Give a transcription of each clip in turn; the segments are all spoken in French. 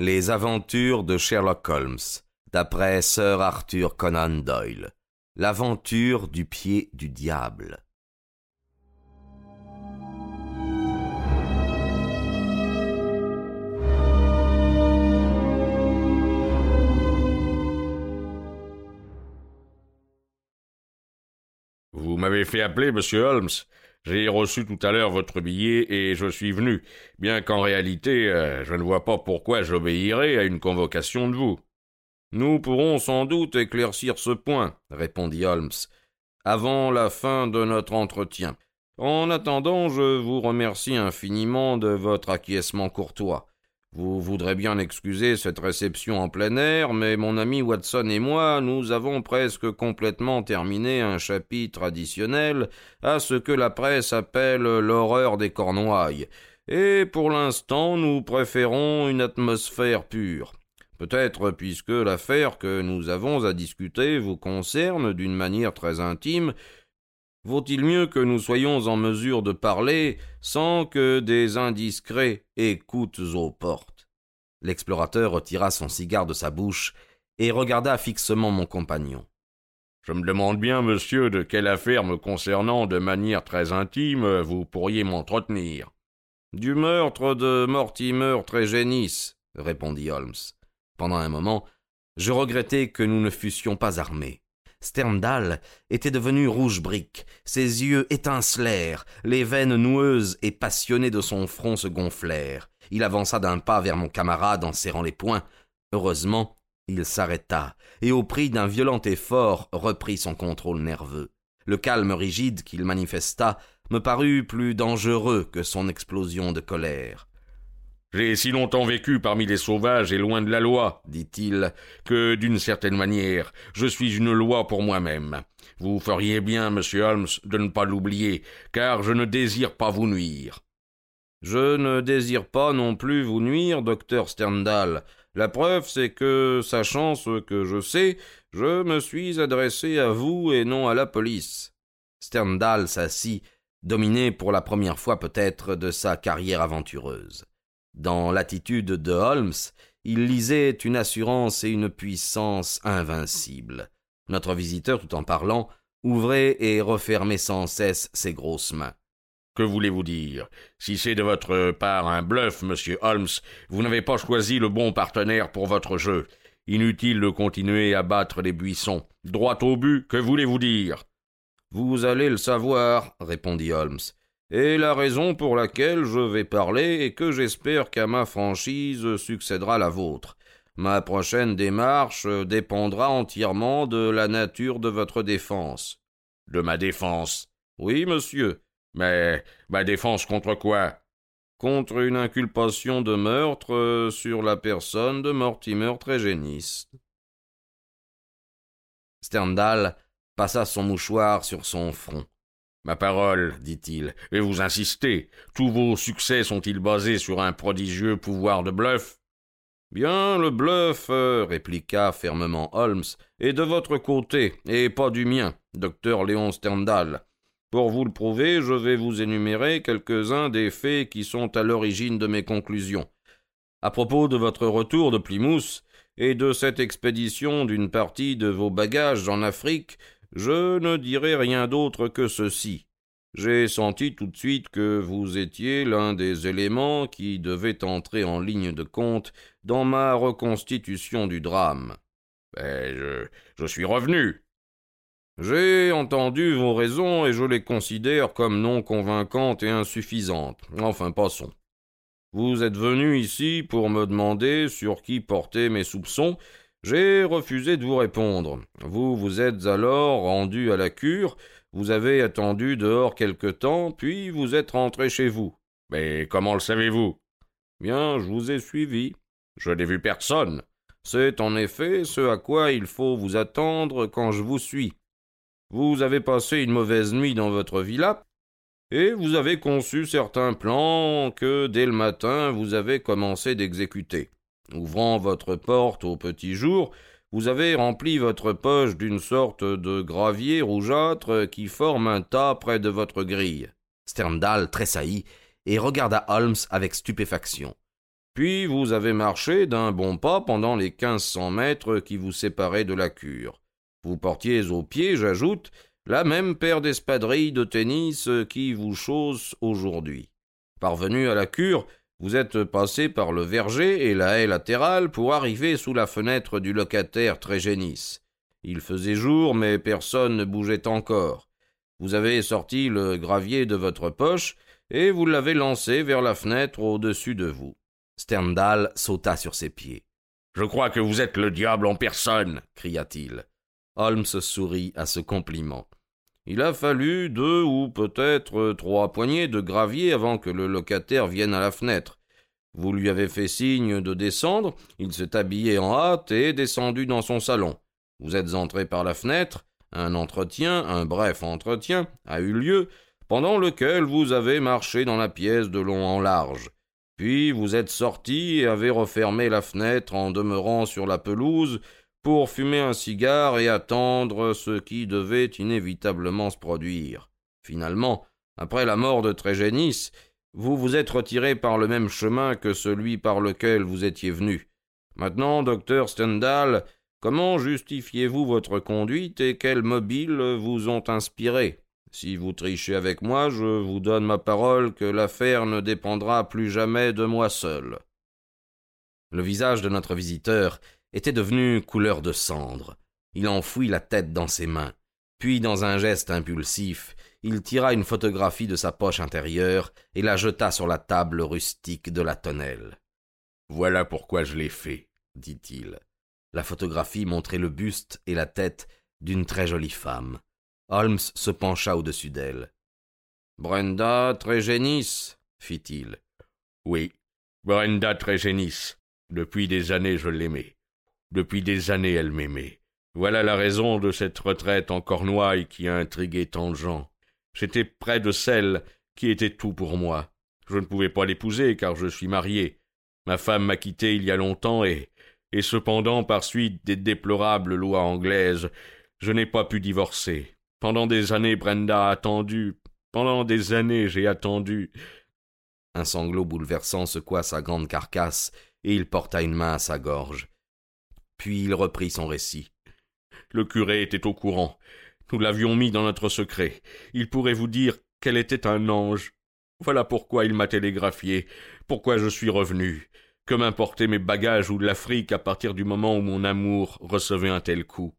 Les aventures de Sherlock Holmes, d'après Sir Arthur Conan Doyle. L'aventure du pied du diable. Vous m'avez fait appeler, monsieur Holmes. J'ai reçu tout à l'heure votre billet et je suis venu, bien qu'en réalité euh, je ne vois pas pourquoi j'obéirais à une convocation de vous. Nous pourrons sans doute éclaircir ce point, répondit Holmes, avant la fin de notre entretien. En attendant, je vous remercie infiniment de votre acquiescement courtois. Vous voudrez bien excuser cette réception en plein air, mais mon ami Watson et moi, nous avons presque complètement terminé un chapitre additionnel à ce que la presse appelle l'horreur des Cornouailles, et pour l'instant nous préférons une atmosphère pure. Peut-être puisque l'affaire que nous avons à discuter vous concerne d'une manière très intime, Vaut-il mieux que nous soyons en mesure de parler sans que des indiscrets écoutent aux portes? L'explorateur retira son cigare de sa bouche et regarda fixement mon compagnon. Je me demande bien, monsieur, de quelle affaire me concernant de manière très intime vous pourriez m'entretenir. Du meurtre de Mortimer Trégénis, répondit Holmes. Pendant un moment, je regrettai que nous ne fussions pas armés. Sterndal était devenu rouge brique, ses yeux étincelèrent, les veines noueuses et passionnées de son front se gonflèrent. Il avança d'un pas vers mon camarade en serrant les poings. Heureusement, il s'arrêta, et au prix d'un violent effort reprit son contrôle nerveux. Le calme rigide qu'il manifesta me parut plus dangereux que son explosion de colère. J'ai si longtemps vécu parmi les sauvages et loin de la loi, dit-il, que d'une certaine manière, je suis une loi pour moi-même. Vous feriez bien, monsieur Holmes, de ne pas l'oublier, car je ne désire pas vous nuire. Je ne désire pas non plus vous nuire, docteur Sterndal. La preuve, c'est que, sachant ce que je sais, je me suis adressé à vous et non à la police. Sterndal s'assit, dominé pour la première fois peut-être de sa carrière aventureuse. Dans l'attitude de Holmes, il lisait une assurance et une puissance invincibles. Notre visiteur, tout en parlant, ouvrait et refermait sans cesse ses grosses mains. Que voulez-vous dire? Si c'est de votre part un bluff, monsieur Holmes, vous n'avez pas choisi le bon partenaire pour votre jeu. Inutile de continuer à battre les buissons. Droit au but, que voulez-vous dire? Vous allez le savoir, répondit Holmes et la raison pour laquelle je vais parler et que j'espère qu'à ma franchise succédera la vôtre. Ma prochaine démarche dépendra entièrement de la nature de votre défense. De ma défense? Oui, monsieur. Mais ma défense contre quoi? Contre une inculpation de meurtre sur la personne de Mortimer Trégéniste. Sterndal passa son mouchoir sur son front. Ma parole, dit-il, et vous insistez. Tous vos succès sont-ils basés sur un prodigieux pouvoir de bluff? Bien, le bluff, répliqua fermement Holmes, est de votre côté, et pas du mien, docteur Léon Sterndal. Pour vous le prouver, je vais vous énumérer quelques-uns des faits qui sont à l'origine de mes conclusions. À propos de votre retour de Plymouth et de cette expédition d'une partie de vos bagages en Afrique, je ne dirai rien d'autre que ceci. J'ai senti tout de suite que vous étiez l'un des éléments qui devaient entrer en ligne de compte dans ma reconstitution du drame. Mais je, suis revenu. J'ai entendu vos raisons et je les considère comme non convaincantes et insuffisantes. Enfin, passons. Vous êtes venu ici pour me demander sur qui portaient mes soupçons, j'ai refusé de vous répondre. Vous vous êtes alors rendu à la cure, vous avez attendu dehors quelque temps, puis vous êtes rentré chez vous. Mais comment le savez-vous? Bien, je vous ai suivi. Je n'ai vu personne. C'est en effet ce à quoi il faut vous attendre quand je vous suis. Vous avez passé une mauvaise nuit dans votre villa, et vous avez conçu certains plans que dès le matin vous avez commencé d'exécuter. Ouvrant votre porte au petit jour, vous avez rempli votre poche d'une sorte de gravier rougeâtre qui forme un tas près de votre grille. Sterndal tressaillit et regarda Holmes avec stupéfaction. Puis vous avez marché d'un bon pas pendant les quinze cents mètres qui vous séparaient de la cure. Vous portiez aux pieds, j'ajoute, la même paire d'espadrilles de tennis qui vous chausse aujourd'hui. Parvenu à la cure, vous êtes passé par le verger et la haie latérale pour arriver sous la fenêtre du locataire Trégénis. Il faisait jour, mais personne ne bougeait encore. Vous avez sorti le gravier de votre poche et vous l'avez lancé vers la fenêtre au-dessus de vous. Sterndal sauta sur ses pieds. Je crois que vous êtes le diable en personne, cria-t-il. Holmes sourit à ce compliment. Il a fallu deux ou peut-être trois poignées de gravier avant que le locataire vienne à la fenêtre. Vous lui avez fait signe de descendre, il s'est habillé en hâte et descendu dans son salon. Vous êtes entré par la fenêtre, un entretien, un bref entretien, a eu lieu, pendant lequel vous avez marché dans la pièce de long en large. Puis vous êtes sorti et avez refermé la fenêtre en demeurant sur la pelouse pour fumer un cigare et attendre ce qui devait inévitablement se produire. Finalement, après la mort de Trégénis, vous vous êtes retiré par le même chemin que celui par lequel vous étiez venu. Maintenant, docteur Stendhal, comment justifiez-vous votre conduite et quels mobiles vous ont inspiré? Si vous trichez avec moi, je vous donne ma parole que l'affaire ne dépendra plus jamais de moi seul. Le visage de notre visiteur était devenu couleur de cendre. Il enfouit la tête dans ses mains. Puis, dans un geste impulsif, il tira une photographie de sa poche intérieure et la jeta sur la table rustique de la tonnelle. Voilà pourquoi je l'ai fait, dit-il. La photographie montrait le buste et la tête d'une très jolie femme. Holmes se pencha au-dessus d'elle. Brenda Trégénis, fit-il. Oui, Brenda Trégénis. Depuis des années je l'aimais. Depuis des années elle m'aimait. Voilà la raison de cette retraite en Cornouailles qui a intrigué tant de gens. J'étais près de celle qui était tout pour moi. Je ne pouvais pas l'épouser car je suis marié. Ma femme m'a quitté il y a longtemps et, et cependant, par suite des déplorables lois anglaises, je n'ai pas pu divorcer. Pendant des années, Brenda a attendu. Pendant des années, j'ai attendu. Un sanglot bouleversant secoua sa grande carcasse, et il porta une main à sa gorge. Puis il reprit son récit. Le curé était au courant. Nous l'avions mis dans notre secret. Il pourrait vous dire qu'elle était un ange. Voilà pourquoi il m'a télégraphié, pourquoi je suis revenu. Que m'importaient mes bagages ou l'Afrique à partir du moment où mon amour recevait un tel coup.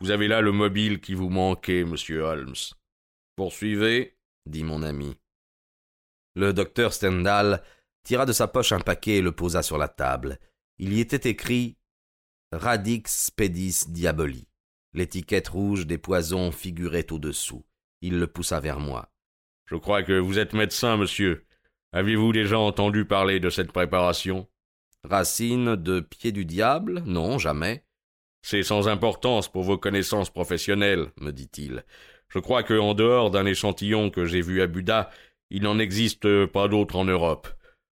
Vous avez là le mobile qui vous manquait, monsieur Holmes. Poursuivez, dit mon ami. Le docteur Stendhal tira de sa poche un paquet et le posa sur la table. Il y était écrit Radix spedis diaboli. L'étiquette rouge des poisons figurait au-dessous. Il le poussa vers moi. Je crois que vous êtes médecin, monsieur. Avez-vous déjà entendu parler de cette préparation? Racine de pied du diable? Non, jamais. C'est sans importance pour vos connaissances professionnelles, me dit-il. Je crois que, en dehors d'un échantillon que j'ai vu à Buda, il n'en existe pas d'autre en Europe.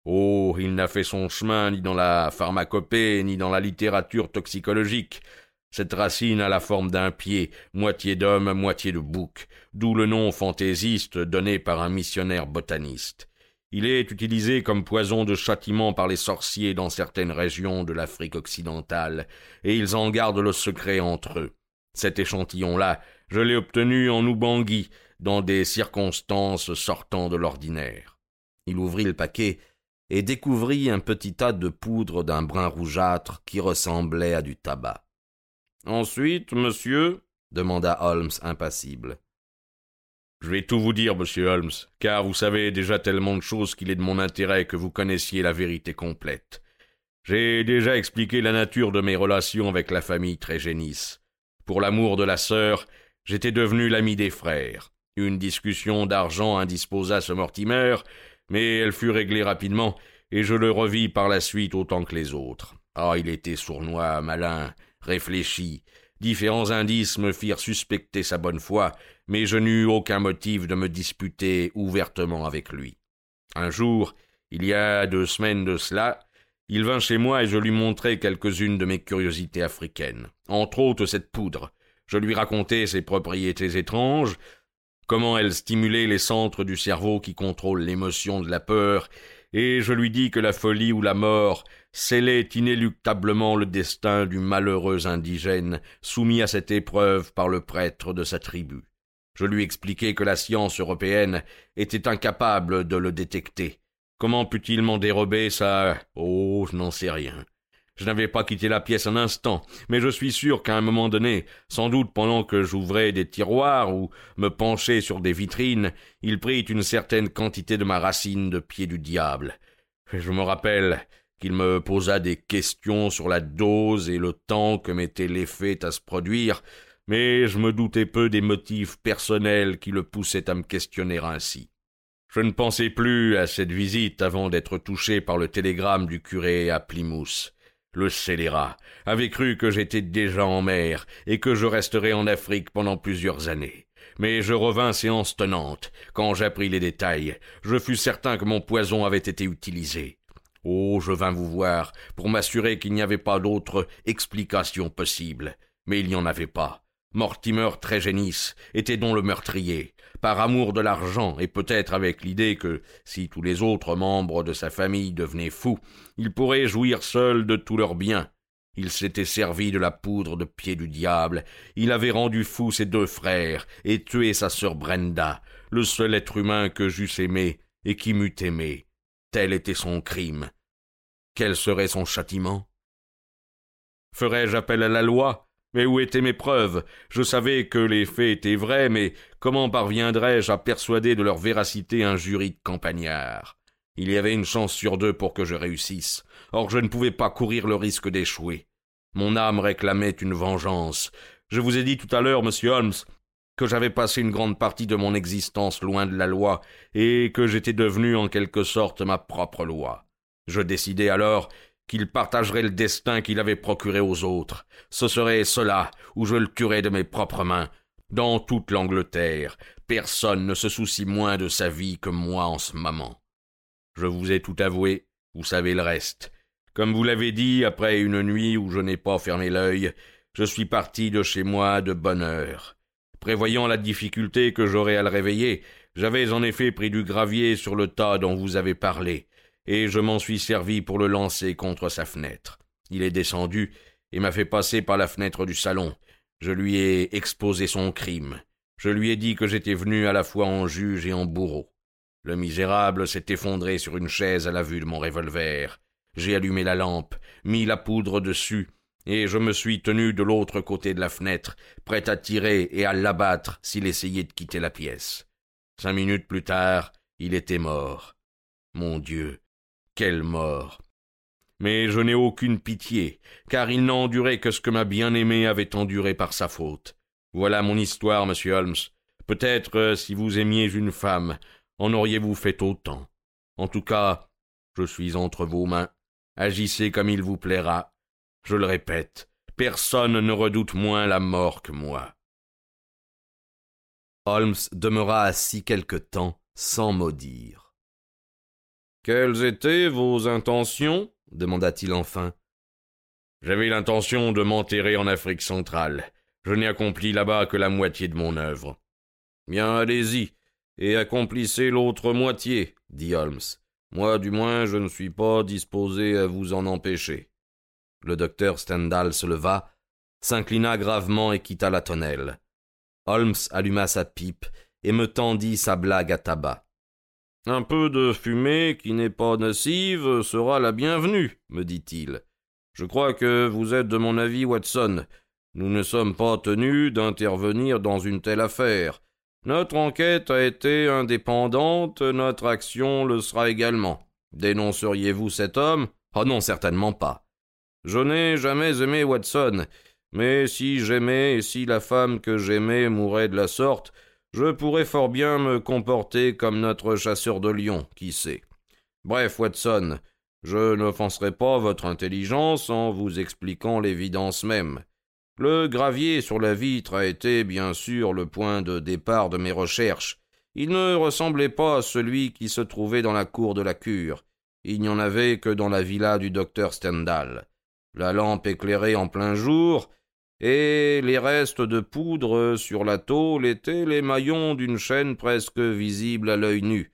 Oh, il n'a fait son chemin ni dans la pharmacopée, ni dans la littérature toxicologique. Cette racine a la forme d'un pied, moitié d'homme, moitié de bouc, d'où le nom fantaisiste donné par un missionnaire botaniste. Il est utilisé comme poison de châtiment par les sorciers dans certaines régions de l'Afrique occidentale, et ils en gardent le secret entre eux. Cet échantillon-là, je l'ai obtenu en Oubangui, dans des circonstances sortant de l'ordinaire. Il ouvrit le paquet et découvrit un petit tas de poudre d'un brun rougeâtre qui ressemblait à du tabac. Ensuite, monsieur demanda Holmes impassible. Je vais tout vous dire, monsieur Holmes, car vous savez déjà tellement de choses qu'il est de mon intérêt que vous connaissiez la vérité complète. J'ai déjà expliqué la nature de mes relations avec la famille Trégénis. Pour l'amour de la sœur, j'étais devenu l'ami des frères. Une discussion d'argent indisposa ce Mortimer, mais elle fut réglée rapidement, et je le revis par la suite autant que les autres. Ah, il était sournois, malin, réfléchi. Différents indices me firent suspecter sa bonne foi, mais je n'eus aucun motif de me disputer ouvertement avec lui. Un jour, il y a deux semaines de cela, il vint chez moi et je lui montrai quelques-unes de mes curiosités africaines, entre autres cette poudre. Je lui racontai ses propriétés étranges, comment elle stimulait les centres du cerveau qui contrôlent l'émotion de la peur, et je lui dis que la folie ou la mort scellait inéluctablement le destin du malheureux indigène soumis à cette épreuve par le prêtre de sa tribu. Je lui expliquai que la science européenne était incapable de le détecter. Comment put-il m'en dérober ça? Oh, je n'en sais rien. Je n'avais pas quitté la pièce un instant, mais je suis sûr qu'à un moment donné, sans doute pendant que j'ouvrais des tiroirs ou me penchais sur des vitrines, il prit une certaine quantité de ma racine de pied du diable. Je me rappelle qu'il me posa des questions sur la dose et le temps que mettait l'effet à se produire, mais je me doutais peu des motifs personnels qui le poussaient à me questionner ainsi. Je ne pensais plus à cette visite avant d'être touché par le télégramme du curé à Plymouth. Le scélérat avait cru que j'étais déjà en mer et que je resterais en Afrique pendant plusieurs années. Mais je revins séance tenante. Quand j'appris les détails, je fus certain que mon poison avait été utilisé. Oh, je vins vous voir pour m'assurer qu'il n'y avait pas d'autre explication possible. Mais il n'y en avait pas. Mortimer Trégénis était donc le meurtrier, par amour de l'argent et peut-être avec l'idée que, si tous les autres membres de sa famille devenaient fous, il pourrait jouir seul de tous leurs biens. Il s'était servi de la poudre de pied du diable, il avait rendu fou ses deux frères et tué sa sœur Brenda, le seul être humain que j'eusse aimé et qui m'eût aimé. Tel était son crime. Quel serait son châtiment? Ferais-je appel à la loi? Mais où étaient mes preuves? Je savais que les faits étaient vrais, mais comment parviendrais-je à persuader de leur véracité un jury de campagnards? Il y avait une chance sur deux pour que je réussisse. Or je ne pouvais pas courir le risque d'échouer. Mon âme réclamait une vengeance. Je vous ai dit tout à l'heure, monsieur Holmes, que j'avais passé une grande partie de mon existence loin de la loi, et que j'étais devenu en quelque sorte ma propre loi. Je décidai alors qu'il partagerait le destin qu'il avait procuré aux autres. Ce serait cela, où je le tuerais de mes propres mains. Dans toute l'Angleterre, personne ne se soucie moins de sa vie que moi en ce moment. Je vous ai tout avoué, vous savez le reste. Comme vous l'avez dit, après une nuit où je n'ai pas fermé l'œil, je suis parti de chez moi de bonne heure. Prévoyant la difficulté que j'aurais à le réveiller, j'avais en effet pris du gravier sur le tas dont vous avez parlé et je m'en suis servi pour le lancer contre sa fenêtre. Il est descendu et m'a fait passer par la fenêtre du salon. Je lui ai exposé son crime. Je lui ai dit que j'étais venu à la fois en juge et en bourreau. Le misérable s'est effondré sur une chaise à la vue de mon revolver. J'ai allumé la lampe, mis la poudre dessus, et je me suis tenu de l'autre côté de la fenêtre, prêt à tirer et à l'abattre s'il essayait de quitter la pièce. Cinq minutes plus tard, il était mort. Mon Dieu, quelle mort. Mais je n'ai aucune pitié, car il n'a enduré que ce que ma bien-aimée avait enduré par sa faute. Voilà mon histoire, monsieur Holmes. Peut-être, euh, si vous aimiez une femme, en auriez-vous fait autant. En tout cas, je suis entre vos mains. Agissez comme il vous plaira. Je le répète, personne ne redoute moins la mort que moi. Holmes demeura assis quelque temps sans mot dire. Quelles étaient vos intentions? demanda-t-il enfin. J'avais l'intention de m'enterrer en Afrique centrale. Je n'ai accompli là-bas que la moitié de mon œuvre. Bien, allez-y, et accomplissez l'autre moitié, dit Holmes. Moi, du moins, je ne suis pas disposé à vous en empêcher. Le docteur Stendhal se leva, s'inclina gravement et quitta la tonnelle. Holmes alluma sa pipe et me tendit sa blague à tabac. Un peu de fumée qui n'est pas nocive sera la bienvenue, me dit-il. Je crois que vous êtes de mon avis, Watson. Nous ne sommes pas tenus d'intervenir dans une telle affaire. Notre enquête a été indépendante, notre action le sera également. Dénonceriez-vous cet homme? Oh non, certainement pas. Je n'ai jamais aimé Watson, mais si j'aimais et si la femme que j'aimais mourait de la sorte, je pourrais fort bien me comporter comme notre chasseur de lions, qui sait. Bref, Watson, je n'offenserai pas votre intelligence en vous expliquant l'évidence même. Le gravier sur la vitre a été bien sûr le point de départ de mes recherches. Il ne ressemblait pas à celui qui se trouvait dans la cour de la cure. Il n'y en avait que dans la villa du docteur Stendhal. La lampe éclairait en plein jour, et les restes de poudre sur la tôle étaient les maillons d'une chaîne presque visible à l'œil nu.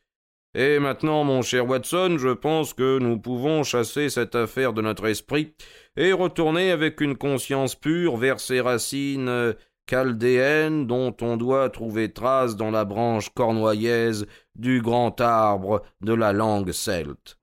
Et maintenant, mon cher Watson, je pense que nous pouvons chasser cette affaire de notre esprit et retourner avec une conscience pure vers ces racines chaldéennes dont on doit trouver trace dans la branche cornoyaise du grand arbre de la langue celte.